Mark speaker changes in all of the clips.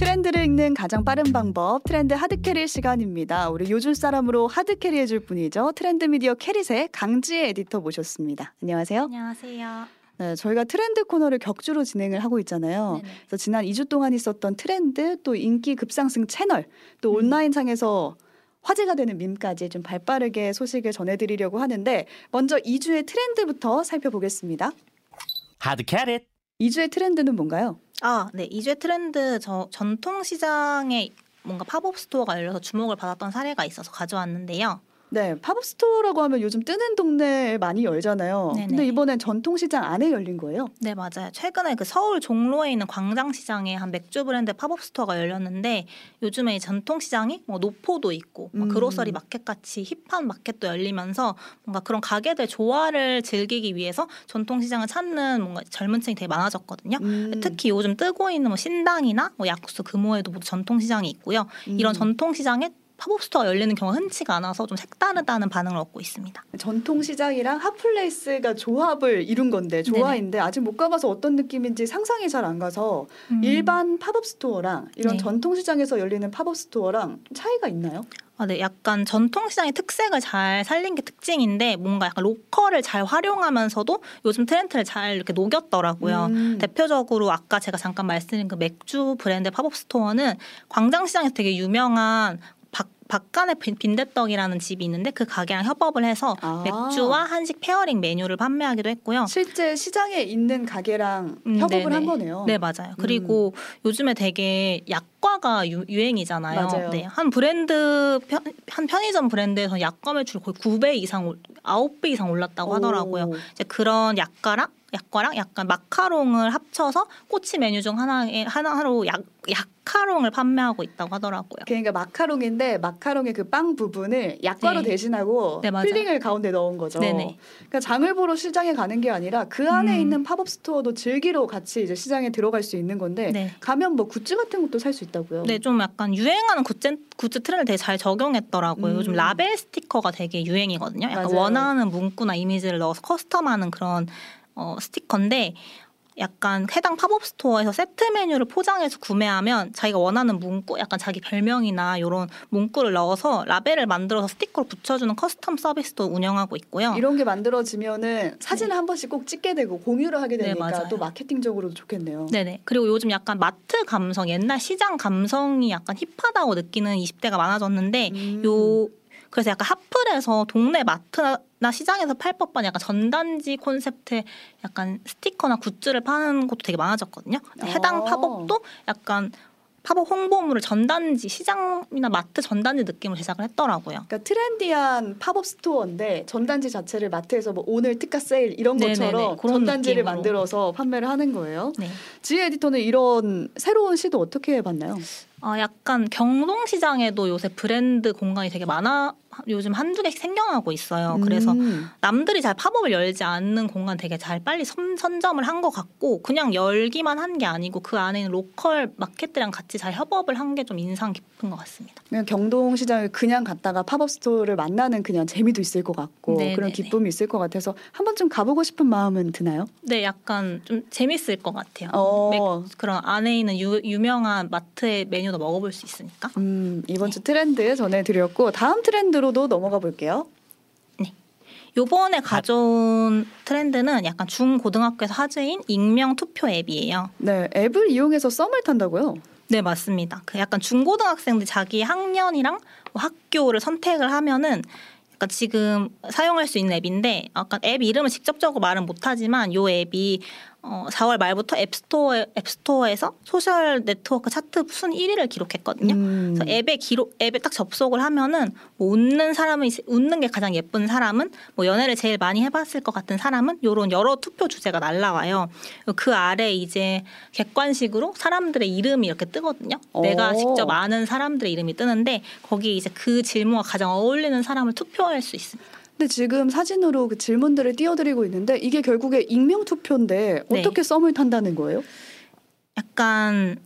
Speaker 1: 트렌드를 읽는 가장 빠른 방법 트렌드 하드캐리 시간입니다. 우리 요즘 사람으로 하드캐리 해줄 분이죠. 트렌드 미디어 캐릿의 강지혜 에디터 모셨습니다. 안녕하세요.
Speaker 2: 안녕하세요.
Speaker 1: 네, 저희가 트렌드 코너를 격주로 진행을 하고 있잖아요.
Speaker 2: 네네.
Speaker 1: 그래서 지난 2주 동안 있었던 트렌드 또 인기 급상승 채널 또
Speaker 2: 음.
Speaker 1: 온라인 상에서 화제가 되는 밈까지 좀 발빠르게 소식을 전해드리려고 하는데 먼저 2주의 트렌드부터 살펴보겠습니다.
Speaker 3: 캐릿.
Speaker 1: 2주의 트렌드는 뭔가요?
Speaker 2: 아, 네. 이주의 트렌드 저 전통 시장에 뭔가 팝업 스토어가 열려서 주목을 받았던 사례가 있어서 가져왔는데요.
Speaker 1: 네, 팝업 스토어라고 하면 요즘 뜨는 동네에 많이 열잖아요.
Speaker 2: 네네.
Speaker 1: 근데 이번엔 전통시장 안에 열린 거예요.
Speaker 2: 네, 맞아요. 최근에 그 서울 종로에 있는 광장시장에 한 맥주 브랜드 팝업 스토어가 열렸는데 요즘에 이 전통시장이 뭐 노포도 있고 뭐
Speaker 1: 음.
Speaker 2: grocery 마켓 같이 힙한 마켓도 열리면서 뭔가 그런 가게들 조화를 즐기기 위해서 전통시장을 찾는 뭔가 젊은 층이 되게 많아졌거든요.
Speaker 1: 음,
Speaker 2: 특히 요즘 뜨고 있는 뭐 신당이나 뭐 약수 금호에도 모두 전통시장이 있고요. 이런
Speaker 1: 음.
Speaker 2: 전통시장에 팝업 스토어가 열리는 경우가 흔치가 않아서 좀 색다르다는 반응을 얻고 있습니다.
Speaker 1: 전통 시장이랑 핫플레이스가 조합을 이룬 건데 조화인데 아직 못 가봐서 어떤 느낌인지 상상이 잘 안 가서
Speaker 2: 음.
Speaker 1: 일반 팝업 스토어랑 이런
Speaker 2: 네.
Speaker 1: 전통 시장에서 열리는 팝업 스토어랑 차이가 있나요?
Speaker 2: 아, 네, 약간 전통시장의 특색을 잘 살린 게 특징인데 뭔가 약간 로컬을 잘 활용하면서도 요즘 트렌드를 잘 이렇게 녹였더라고요.
Speaker 1: 음.
Speaker 2: 대표적으로 아까 제가 잠깐 말씀드린 그 맥주 브랜드 팝업 스토어는 광장시장에서 되게 유명한 박, 박간의 빈- 빈대떡이라는 집이 있는데 그 가게랑 협업을 해서
Speaker 1: 아.
Speaker 2: 맥주와 한식 pairing 메뉴를 판매하기도 했고요.
Speaker 1: 실제 시장에 있는 가게랑
Speaker 2: 음,
Speaker 1: 협업을
Speaker 2: 네네.
Speaker 1: 한 거네요.
Speaker 2: 네 맞아요. 그리고 요즘에 되게 약과가 유, 유행이잖아요.
Speaker 1: 맞아요.
Speaker 2: 네, 한 브랜드 편, 한 편의점 브랜드에서 약과 매출 거의 9배 이상, 올- 9배 이상 올랐다고 하더라고요.
Speaker 1: 오.
Speaker 2: 이제 그런 약과랑 약과랑 약간 마카롱을 합쳐서 꼬치 메뉴 중 하나에 하나로 약 약카롱을 판매하고 있다고 하더라고요.
Speaker 1: 그러니까 마카롱인데 마카롱의 그 빵 부분을 약과로
Speaker 2: 네.
Speaker 1: 대신하고
Speaker 2: 네.
Speaker 1: filling을 가운데 넣은 거죠.
Speaker 2: 네네.
Speaker 1: 그러니까 장을 보러 시장에 가는 게 아니라 그 안에
Speaker 2: 음.
Speaker 1: 있는 팝업 스토어도 즐기러 같이 이제 시장에 들어갈 수 있는 건데
Speaker 2: 네.
Speaker 1: 가면 뭐 굿즈 같은 것도 살 수 있다고요.
Speaker 2: 네, 좀 약간 유행하는 굿즈, 굿즈 트렌드 되게 잘 적용했더라고요.
Speaker 1: 음.
Speaker 2: 요즘 라벨 스티커가 되게 유행이거든요. 약간
Speaker 1: 맞아요.
Speaker 2: 원하는 문구나 이미지를 넣어서 custom하는 그런 어, 스티커인데 약간 해당 팝업 스토어에서 세트 메뉴를 포장해서 구매하면 자기가 원하는 문구, 약간 자기 별명이나 이런 문구를 넣어서 라벨을 만들어서 스티커로 붙여주는 custom 서비스도 운영하고 있고요.
Speaker 1: 이런 게 만들어지면은 사진을 한 번씩 꼭 찍게 되고 공유를 하게
Speaker 2: 네,
Speaker 1: 되니까
Speaker 2: 맞아요.
Speaker 1: 또 마케팅적으로도 좋겠네요.
Speaker 2: 네네. 그리고 요즘 약간 마트 감성, 옛날 시장 감성이 약간 힙하다고 느끼는 20대가 많아졌는데
Speaker 1: 음.
Speaker 2: 요 그래서 약간 핫플에서 동네 마트나 시장에서 팔 법한 약간 전단지 콘셉트의 약간 스티커나 굿즈를 파는 곳도 되게 많아졌거든요. 해당
Speaker 1: 어.
Speaker 2: 팝업도 약간 팝업 홍보물을 전단지 시장이나 마트 전단지 느낌으로 제작을 했더라고요.
Speaker 1: 그러니까 트렌디한 팝업 스토어인데 전단지 자체를 마트에서 뭐 오늘 특가 세일 이런
Speaker 2: 네네네.
Speaker 1: 것처럼
Speaker 2: 그런
Speaker 1: 전단지를
Speaker 2: 느낌으로.
Speaker 1: 만들어서 판매를 하는 거예요.
Speaker 2: 네.
Speaker 1: 지혜 에디터는 이런 새로운 시도 어떻게 해봤나요?
Speaker 2: 어, 약간 경동시장에도 요새 브랜드 공간이 되게 많아 요즘 한두 개씩 생겨나고 있어요. 그래서
Speaker 1: 음.
Speaker 2: 남들이 잘 팝업을 열지 않는 공간 되게 잘 빨리 선, 선점을 한 것 같고 그냥 열기만 한 게 아니고 그 안에 있는 로컬 마켓들이랑 같이 잘 협업을 한 게 좀 인상 깊은 것 같습니다.
Speaker 1: 그냥 경동시장을 그냥 갔다가 팝업 스토어를 만나는 그냥 재미도 있을 것 같고
Speaker 2: 네네네.
Speaker 1: 그런 기쁨이 있을 것 같아서 한 번쯤 가보고 싶은 마음은 드나요?
Speaker 2: 네, 약간 좀 재밌을 것 같아요.
Speaker 1: 어.
Speaker 2: 맥- 그런 안에 있는 유, 유명한 마트의 메뉴 도 먹어볼 수 있으니까.
Speaker 1: 음, 이번 주 트렌드 전해드렸고 다음 트렌드로도 넘어가 볼게요.
Speaker 2: 요번에 가져온 트렌드는 약간 중고등학교에서 화제인 익명 투표 앱이에요.
Speaker 1: 네, 앱을 이용해서 썸을 탄다고요?
Speaker 2: 네, 맞습니다. 그 약간 중고등학생들 자기 학년이랑 뭐 학교를 선택을 하면은 약간 지금 사용할 수 있는 앱인데 약간 앱 이름을 직접적으로 말은 못하지만 요 앱이 어, 4월 말부터 앱스토어 앱스토어에서 소셜 네트워크 차트 순 1위를 기록했거든요.
Speaker 1: 음.
Speaker 2: 그래서 앱에 기록 앱에 딱 접속을 하면은 뭐 웃는 사람이 웃는 게 가장 예쁜 사람은 뭐 연애를 제일 많이 해봤을 것 같은 사람은 요런 여러 투표 주제가 날라와요. 그 아래 이제 객관식으로 사람들의 이름이 이렇게 뜨거든요.
Speaker 1: 오.
Speaker 2: 내가 직접 아는 사람들의 이름이 뜨는데 거기 이제 그 질문과 가장 어울리는 사람을 투표할 수 있습니다.
Speaker 1: 근데 지금 사진으로 그 질문들을 띄워드리고 있는데 이게 결국에 익명 투표인데
Speaker 2: 네.
Speaker 1: 어떻게 썸을 탄다는 거예요?
Speaker 2: 약간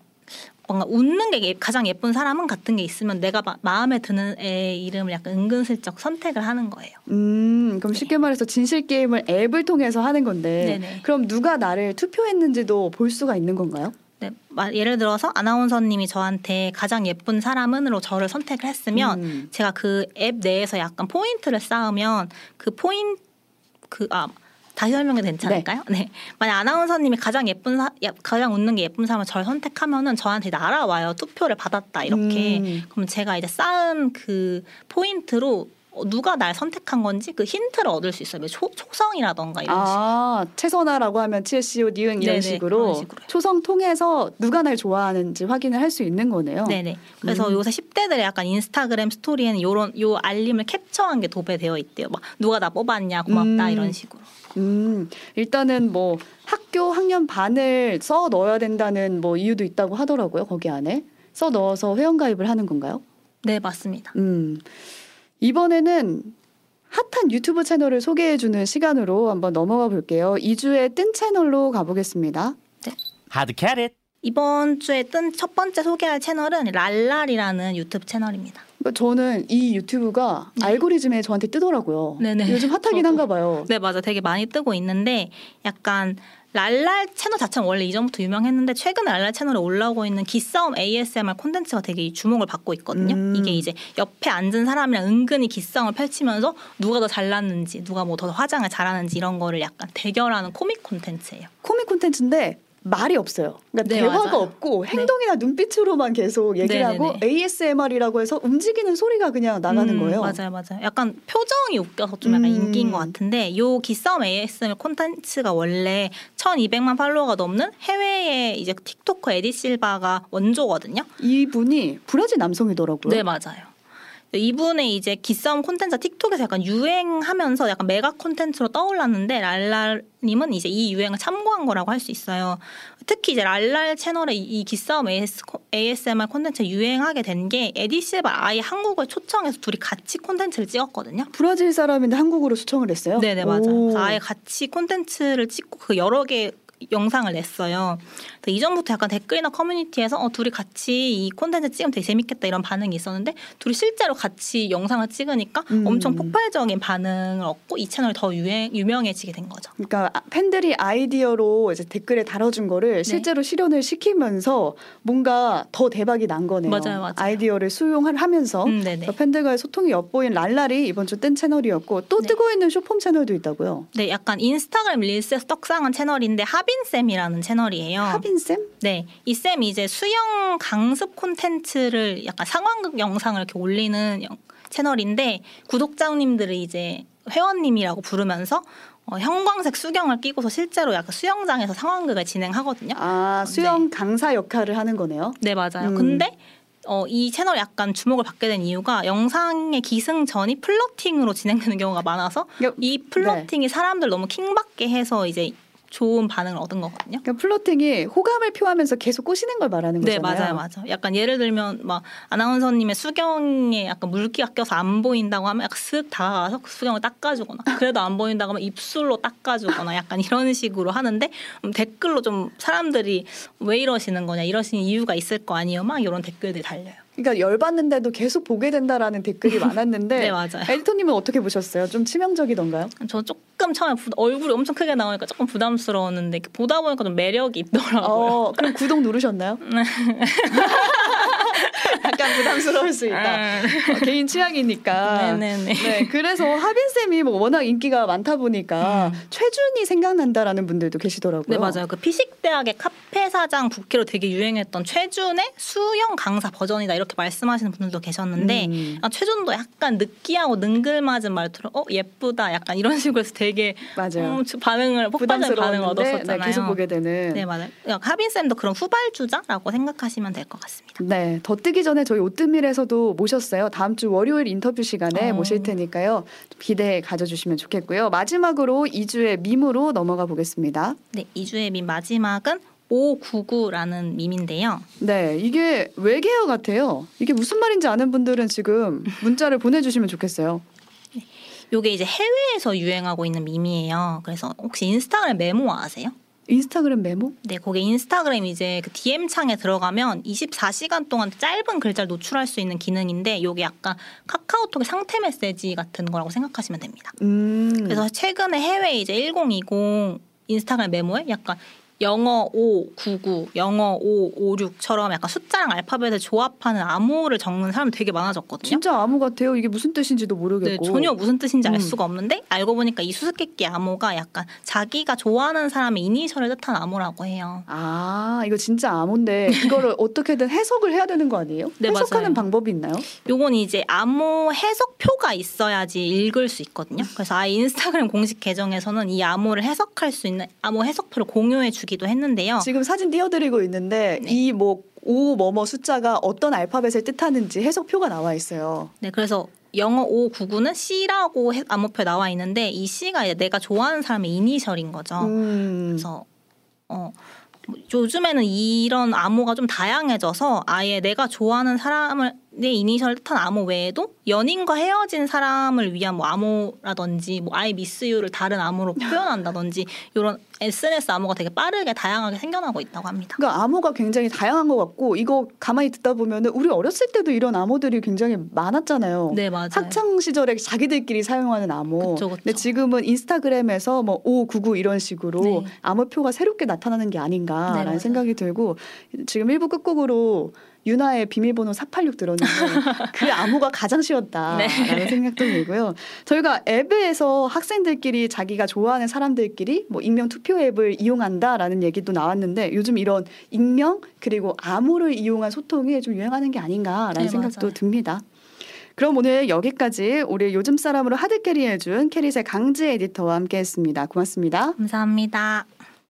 Speaker 2: 뭔가 웃는 게 예- 가장 예쁜 사람은 같은 게 있으면 내가 마, 마음에 드는 애 이름을 약간 은근슬쩍 선택을 하는 거예요.
Speaker 1: 음, 그럼 쉽게 말해서 진실 게임을 앱을 통해서 하는 건데
Speaker 2: 네네.
Speaker 1: 그럼 누가 나를 투표했는지도 볼 수가 있는 건가요?
Speaker 2: 네, 마- 예를 들어서 아나운서님이 저한테 가장 예쁜 사람은으로 저를 선택을 했으면
Speaker 1: 음.
Speaker 2: 제가 그 앱 내에서 약간 포인트를 쌓으면 그 포인트 그아 다시 설명해도 괜찮을까요? 네. 만약 아나운서님이 가장 예쁜 사, 야- 가장 웃는 게 예쁜 사람을 저를 선택하면은 저한테 날아와요. 투표를 받았다 이렇게.
Speaker 1: 음.
Speaker 2: 그럼 제가 이제 쌓은 그 포인트로 어, 누가 날 선택한 건지 그 힌트를 얻을 수 있어요. 초, 초성이라던가 이런 식으로.
Speaker 1: 아, 최선화라고 하면 치에시오 니은 이런
Speaker 2: 네네,
Speaker 1: 식으로
Speaker 2: 그런 식으로요.
Speaker 1: 초성 통해서 누가 날 좋아하는지 확인을 할 수 있는 거네요.
Speaker 2: 네네. 그래서
Speaker 1: 음.
Speaker 2: 요새 10대들의 약간 인스타그램 스토리에는 요런 요 알림을 캡처한 게 도배되어 있대요. 막 누가 나 뽑았냐 고맙다
Speaker 1: 음.
Speaker 2: 이런 식으로.
Speaker 1: 음, 일단은 뭐 학교 학년 반을 써 넣어야 된다는 뭐 이유도 있다고 하더라고요. 거기 안에 써 넣어서 회원 가입을 하는 건가요?
Speaker 2: 네 맞습니다.
Speaker 1: 음, 이번에는 핫한 유튜브 채널을 소개해주는 시간으로 한번 넘어가 볼게요. 2주의 뜬 채널로 가보겠습니다.
Speaker 3: To get it.
Speaker 2: 이번 주에 뜬 첫 번째 소개할 채널은 랄랄이라는 유튜브 채널입니다.
Speaker 1: 그러니까 저는 이 유튜브가
Speaker 2: 네.
Speaker 1: 알고리즘에 저한테 뜨더라고요.
Speaker 2: 네네.
Speaker 1: 요즘 핫하긴
Speaker 2: 저도.
Speaker 1: 한가 봐요.
Speaker 2: 네 맞아 되게 많이 뜨고 있는데 약간 랄랄 채널 자체는 원래 이전부터 유명했는데 최근에 랄랄 채널에 올라오고 있는 기싸움 ASMR 콘텐츠가 되게 주목을 받고 있거든요.
Speaker 1: 음.
Speaker 2: 이게 이제 옆에 앉은 사람이랑 은근히 기싸움을 펼치면서 누가 더 잘났는지 누가 뭐 더 화장을 잘하는지 이런 거를 약간 대결하는 코믹 콘텐츠예요.
Speaker 1: 코믹 콘텐츠인데 말이 없어요. 그러니까
Speaker 2: 네,
Speaker 1: 대화가
Speaker 2: 맞아요.
Speaker 1: 없고 행동이나 눈빛으로만 계속 얘기를
Speaker 2: 네네네.
Speaker 1: 하고 ASMR이라고 해서 움직이는 소리가 그냥 나가는
Speaker 2: 음,
Speaker 1: 거예요.
Speaker 2: 맞아요, 맞아요. 약간 표정이 웃겨서 좀 약간
Speaker 1: 음.
Speaker 2: 인기인 것 같은데 요 기싸움 ASMR 콘텐츠가 원래 1,200만 팔로워가 넘는 해외의 이제 틱토커 에디 실바가 원조거든요.
Speaker 1: 이분이 브라질 남성이더라고요.
Speaker 2: 네, 맞아요. 이분의 이제 기싸움 콘텐츠가 틱톡에서 약간 유행하면서 약간 메가 콘텐츠로 떠올랐는데 랄랄님은 이제 이 유행을 참고한 거라고 할 수 있어요. 특히 이제 랄랄 채널에 이- 이 기싸움 AS, ASMR 콘텐츠 유행하게 된 게 에디 실바 아예 한국을 초청해서 둘이 같이 콘텐츠를 찍었거든요.
Speaker 1: 브라질 사람인데 한국으로 수청을 했어요.
Speaker 2: 네네 맞아요. 아예 같이 콘텐츠를 찍고 그 여러 개 영상을 냈어요. 이전부터 약간 댓글이나 커뮤니티에서 어, 둘이 같이 이 콘텐츠 찍으면 되게 재밌겠다 이런 반응이 있었는데 둘이 실제로 같이 영상을 찍으니까
Speaker 1: 음.
Speaker 2: 엄청 폭발적인 반응을 얻고 이 채널이 더 유행, 유명해지게 된 거죠.
Speaker 1: 그러니까 아- 팬들이 아이디어로 이제 댓글에 달아준 거를 실제로 실현을 시키면서 뭔가 더 대박이 난 거네요.
Speaker 2: 맞아요, 맞아요.
Speaker 1: 아이디어를 수용을 하면서
Speaker 2: 음, 네네.
Speaker 1: 그러니까 팬들과의 소통이 엿보인 랄랄이 이번 주뜬 채널이었고 또
Speaker 2: 네.
Speaker 1: 뜨고 있는 쇼폼 채널도 있다고요.
Speaker 2: 네, 약간 인스타그램 릴스에서 떡상한 채널인데 하빈쌤이라는 채널이에요.
Speaker 1: 하빈 쌤?
Speaker 2: 네, 이 쌤이 이제 수영 강습 콘텐츠를 약간 상황극 영상을 이렇게 올리는 영- 채널인데 구독자님들을 이제 회원님이라고 부르면서 어, 형광색 수경을 끼고서 실제로 약간 수영장에서 상황극을 진행하거든요.
Speaker 1: 아 수영 강사 역할을 하는 거네요.
Speaker 2: 네, 맞아요.
Speaker 1: 음.
Speaker 2: 근데 어, 이 채널 약간 주목을 받게 된 이유가 영상의 기승전이 플러팅으로 진행되는 경우가 많아서 이 플러팅이 사람들 너무 킹받게 해서 이제 좋은 반응을 얻은 거거든요.
Speaker 1: 그러니까 플로팅이 호감을 표하면서 계속 꼬시는 걸 말하는
Speaker 2: 네,
Speaker 1: 거잖아요.
Speaker 2: 맞아요, 맞아요. 약간 예를 들면 막 아나운서님의 수경에 약간 물기가 껴서 안 보인다고 하면 약간 쓱 다가가서 그 수경을 닦아주거나 그래도 안 보인다고 하면 입술로 닦아주거나 약간 이런 식으로 하는데 음, 댓글로 좀 사람들이 왜 이러시는 거냐 이러시는 이유가 있을 거 아니에요. 막 이런 댓글들이 달려요.
Speaker 1: 그러니까 열받는데도 계속 보게 된다라는 댓글이 많았는데
Speaker 2: 네, 맞아요.
Speaker 1: 에디터님은 어떻게 보셨어요? 좀 치명적이던가요?
Speaker 2: 저 조금 처음에 부- 얼굴이 엄청 크게 나오니까 조금 부담스러웠는데 보다 보니까 좀 매력이 있더라고요.
Speaker 1: 어, 그럼 구독 누르셨나요? 수 있다. 어, 개인 취향이니까.
Speaker 2: 네네네.
Speaker 1: 네, 그래서 하빈 쌤이 뭐 워낙 인기가 많다 보니까 최준이 생각난다라는 분들도 계시더라고요.
Speaker 2: 음. 네 맞아요. 그 피식 대학의 카페 사장 부캐로 되게 유행했던 최준의 수영 강사 버전이다 이렇게 말씀하시는 분들도 계셨는데
Speaker 1: 음.
Speaker 2: 아, 최준도 약간 느끼하고 능글맞은 말투로 어 예쁘다 약간 이런 식으로 해서 되게
Speaker 1: 맞아요.
Speaker 2: 음, 반응을 폭발적인 반응을 얻었었잖아요.
Speaker 1: 네, 계속 보게 되는.
Speaker 2: 네 맞아요. 그러니까 하빈 쌤도 그런 후발주자라고 생각하시면 될 것 같습니다.
Speaker 1: 네, 더 뜨기 전에 저희 오뜨밀에서 도 모셨어요. 다음 주 월요일 인터뷰 시간에
Speaker 2: 어.
Speaker 1: 모실 테니까요. 기대 가져주시면 좋겠고요. 마지막으로 2주의 밈으로 넘어가 보겠습니다.
Speaker 2: 네 이주의 밈 마지막은 599라는 밈인데요.
Speaker 1: 네, 이게 외계어 같아요. 이게 무슨 말인지 아는 분들은 지금 문자를 보내주시면 좋겠어요.
Speaker 2: 요게 이제 해외에서 유행하고 있는 밈이에요. 그래서 혹시 인스타그램 메모 아세요?
Speaker 1: 인스타그램 메모?
Speaker 2: 네, 거기 인스타그램 이제 그 DM 창에 들어가면 24시간 동안 짧은 글자를 노출할 수 있는 기능인데 요게 약간 카카오톡의 상태 메시지 같은 거라고 생각하시면 됩니다.
Speaker 1: 음.
Speaker 2: 그래서 최근에 해외 이제 1020 인스타그램 메모에 약간 영어 599, 영어 556처럼 약간 숫자랑 알파벳을 조합하는 암호를 적는 사람 되게 많아졌거든요.
Speaker 1: 진짜 암호 같아요. 이게 무슨 뜻인지도
Speaker 2: 네,
Speaker 1: 모르겠고.
Speaker 2: 전혀 무슨 뜻인지 알
Speaker 1: 음.
Speaker 2: 수가 없는데 알고 보니까 이 수수께끼 암호가 약간 자기가 좋아하는 사람의 이니셜을 뜻한 암호라고 해요.
Speaker 1: 아, 이거 진짜 암호인데 이거를 어떻게든 해석을 해야 되는 거 아니에요?
Speaker 2: 네,
Speaker 1: 해석하는
Speaker 2: 맞아요.
Speaker 1: 방법이 있나요?
Speaker 2: 요건 이제 암호 해석표가 있어야지 읽을 수 있거든요. 그래서 아예 인스타그램 공식 계정에서는 이 암호를 해석할 수 있는 암호 해석표를 공유해 주 기도 했는데요.
Speaker 1: 지금 사진 띄워드리고 있는데
Speaker 2: 네.
Speaker 1: 이뭐 오 뭐뭐 숫자가 어떤 알파벳을 뜻하는지 해석표가 나와 있어요.
Speaker 2: 네, 그래서 영어 599는 C라고 해- 암호표에 나와 있는데 이 C가 내가 좋아하는 사람의 이니셜인 거죠.
Speaker 1: 음.
Speaker 2: 그래서 어뭐 요즘에는 이런 암호가 좀 다양해져서 아예 내가 좋아하는 사람을 내 이니셜 뜻한 암호 외에도 연인과 헤어진 사람을 위한 뭐 암호라든지 뭐 miss you를 다른 암호로 표현한다든지 이런 SNS 암호가 되게 빠르게 다양하게 생겨나고 있다고 합니다.
Speaker 1: 그러니까 암호가 굉장히 다양한 것 같고 이거 가만히 듣다 보면은 우리 어렸을 때도 이런 암호들이 굉장히 많았잖아요.
Speaker 2: 네 맞아요.
Speaker 1: 학창 시절에 자기들끼리 사용하는 암호.
Speaker 2: 그쵸, 그쵸.
Speaker 1: 근데 지금은 인스타그램에서 뭐 599 이런 식으로
Speaker 2: 네.
Speaker 1: 암호표가 새롭게 나타나는 게
Speaker 2: 네,
Speaker 1: 아닌가라는
Speaker 2: 맞아요.
Speaker 1: 생각이 들고 지금 일부 끝곡으로 윤하의 비밀번호 486 들었는데 그 암호가 가장 쉬웠다라는
Speaker 2: 네.
Speaker 1: 생각도 들고요. 저희가 앱에서 학생들끼리 자기가 좋아하는 사람들끼리 뭐 익명 투표 앱을 이용한다라는 얘기도 나왔는데 요즘 이런 익명 그리고 암호를 이용한 소통이 좀 유행하는 게 아닌가라는
Speaker 2: 네,
Speaker 1: 생각도
Speaker 2: 맞아요.
Speaker 1: 듭니다. 그럼 오늘 여기까지 우리 요즘 사람으로 하드 캐리 해준 캐릿의 강지 에디터와 함께했습니다. 고맙습니다.
Speaker 2: 감사합니다.